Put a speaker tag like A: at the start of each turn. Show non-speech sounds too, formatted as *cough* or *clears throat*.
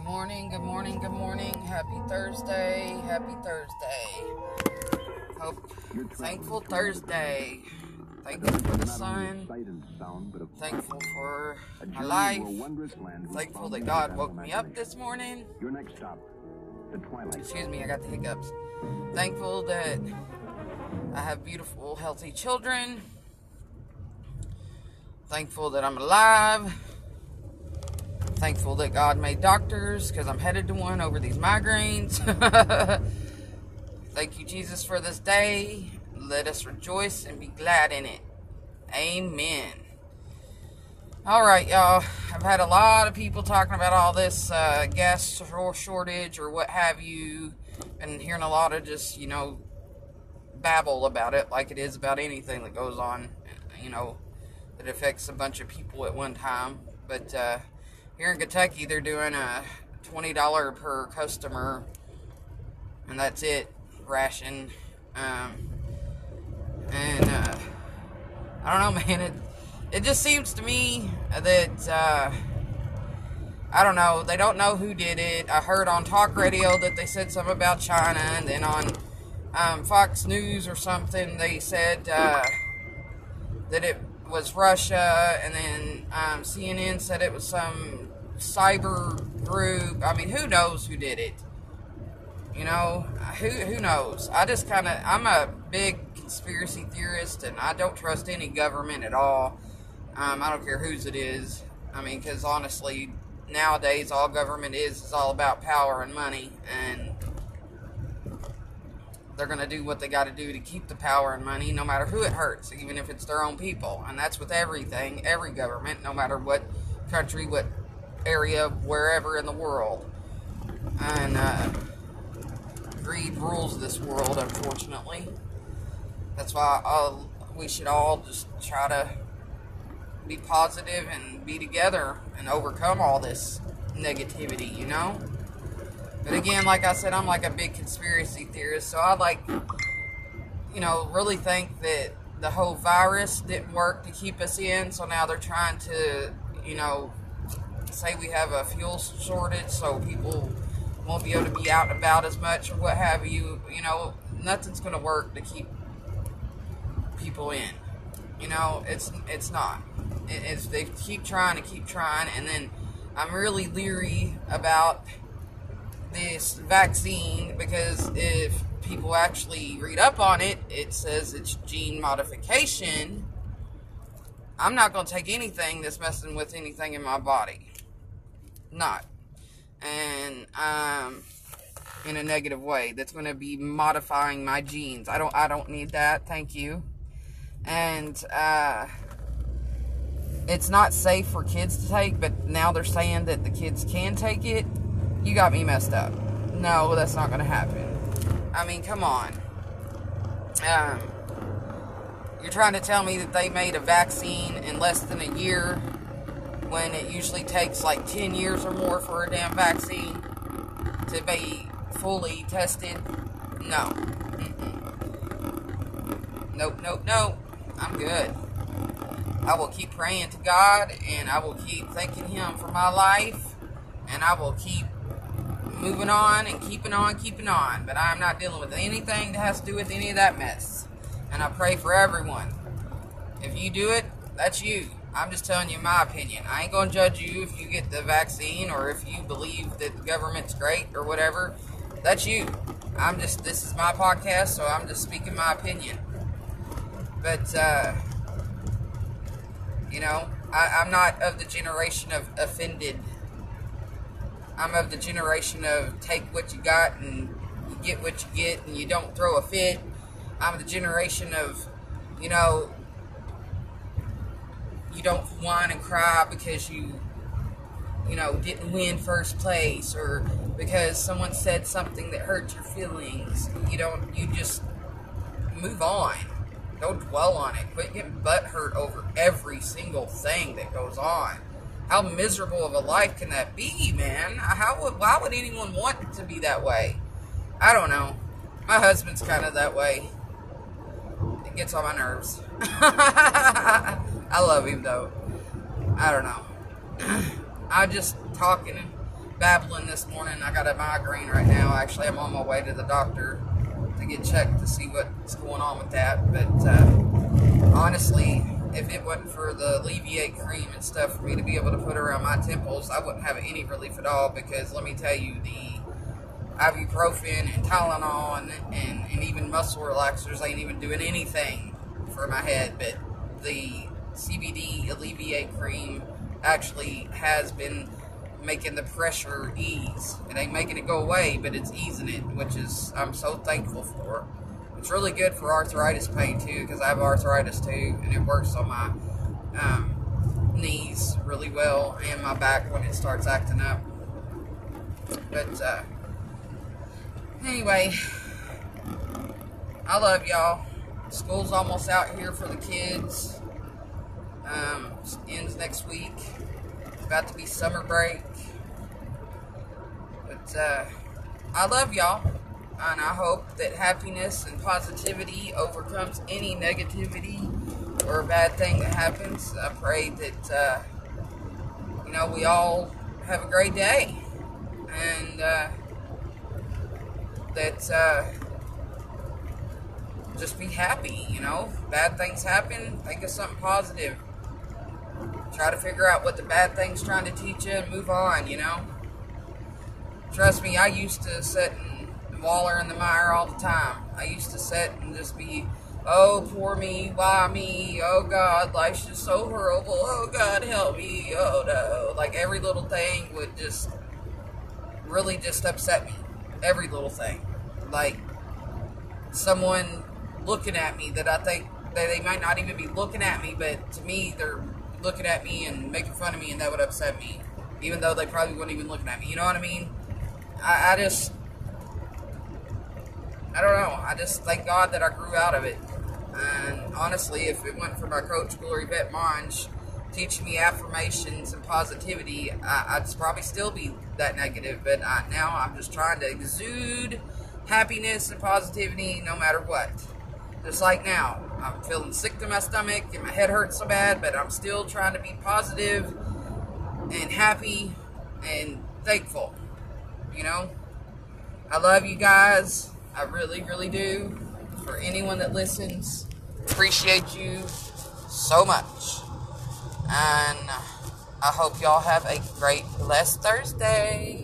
A: Good morning, good morning, good morning. Happy Thursday, happy Thursday. Hope thankful Thursday. Thankful for the sun. Thankful for my life. Thankful that God woke me up this morning.
B: Your next stop, the Twilight.
A: Excuse me, I got the hiccups. Thankful that I have beautiful, healthy children. Thankful that I'm alive. Thankful that God made doctors because I'm headed to one over these migraines. *laughs* Thank you, Jesus, for this day. Let us rejoice and be glad in it. Amen. All right, y'all. I've had a lot of people talking about all this uh, gas shortage or what have you, and hearing a lot of just, you know, babble about it like it is about anything that goes on, you know, that affects a bunch of people at one time. But uh, here in Kentucky, they're doing a $20 per customer, and that's it, ration. Um, and uh, I don't know, *laughs* man. It it just seems to me that uh, I don't know. They don't know who did it. I heard on talk radio that they said something about China, and then on um, Fox News or something they said uh, that it was Russia, and then um, CNN said it was some cyber group. I mean, who knows who did it? You know, who who knows? I just kind of I'm a big conspiracy theorist, and I don't trust any government at all. Um, I don't care whose it is. I mean, because honestly, nowadays all government is is all about power and money, and they're going to do what they got to do to keep the power and money, no matter who it hurts, even if it's their own people. And that's with everything, every government, no matter what country, what area, wherever in the world. And uh, greed rules this world, unfortunately. That's why I'll, we should all just try to be positive and be together and overcome all this negativity, you know? But again, like I said, I'm like a big conspiracy theorist, so I like, you know, really think that the whole virus didn't work to keep us in, so now they're trying to, you know, say we have a fuel shortage so people won't be able to be out and about as much or what have you. You know, nothing's going to work to keep people in. You know, it's it's not. It, it's they keep trying to keep trying, and then I'm really leery about this vaccine because if people actually read up on it, it says it's gene modification. I'm not going to take anything that's messing with anything in my body. Not. And um in a negative way that's going to be modifying my genes. I don't I don't need that. Thank you. And uh it's not safe for kids to take, but now they're saying that the kids can take it you got me messed up. No, that's not to happen. I mean, come on. Um, you're trying to tell me that they made a vaccine in less than a year when it usually takes like 10 years or more for a damn vaccine to be fully tested? No. Mm-mm. Nope, nope, nope. I'm good. I will keep praying to God and I will keep thanking Him for my life and I will keep moving on and keeping on, keeping on. But I'm not dealing with anything that has to do with any of that mess. And I pray for everyone. If you do it, that's you. I'm just telling you my opinion. I ain't gonna judge you if you get the vaccine or if you believe that the government's great or whatever. That's you. I'm just this is my podcast, so I'm just speaking my opinion. But uh, you know, I, I'm not of the generation of offended I'm of the generation of take what you got and you get what you get and you don't throw a fit. I'm the generation of, you know, you don't whine and cry because you, you know, didn't win first place or because someone said something that hurt your feelings. You don't, you just move on. Don't dwell on it. Quit getting butt hurt over every single thing that goes on how miserable of a life can that be, man? How would, why would anyone want to be that way? I don't know. My husband's kind of that way. It gets on my nerves. *laughs* I love him though. I don't know. *clears throat* I'm just talking and babbling this morning. I got a migraine right now. Actually, I'm on my way to the doctor to get checked to see what's going on with that. But uh, honestly, if it wasn't for the Alleviate cream and stuff for me to be able to put around my temples, I wouldn't have any relief at all. Because let me tell you, the ibuprofen and Tylenol and, and, and even muscle relaxers ain't even doing anything for my head. But the CBD Alleviate cream actually has been making the pressure ease. It ain't making it go away, but it's easing it, which is I'm so thankful for. It's really good for arthritis pain too, because I have arthritis too, and it works on my um, knees really well and my back when it starts acting up. But uh, anyway, I love y'all. School's almost out here for the kids. Um, ends next week. It's About to be summer break. But uh, I love y'all. And I hope that happiness and positivity overcomes any negativity or bad thing that happens. I pray that, uh, you know, we all have a great day. And uh, that uh, just be happy, you know. Bad things happen, think of something positive. Try to figure out what the bad thing's trying to teach you and move on, you know. Trust me, I used to sit and waller in the mire all the time. I used to sit and just be, oh, poor me, why me, oh God, life's just so horrible, oh God, help me, oh no. Like every little thing would just really just upset me. Every little thing. Like someone looking at me that I think that they might not even be looking at me, but to me, they're looking at me and making fun of me, and that would upset me, even though they probably wouldn't even looking at me. You know what I mean? I, I just, I don't know. I just thank God that I grew out of it. And honestly, if it went for my coach, Glory Vet Monge, teaching me affirmations and positivity, I, I'd probably still be that negative. But I, now I'm just trying to exude happiness and positivity no matter what. Just like now, I'm feeling sick to my stomach and my head hurts so bad, but I'm still trying to be positive and happy and thankful. You know, I love you guys. I really, really do. For anyone that listens, appreciate you so much. And uh, I hope y'all have a great, blessed Thursday.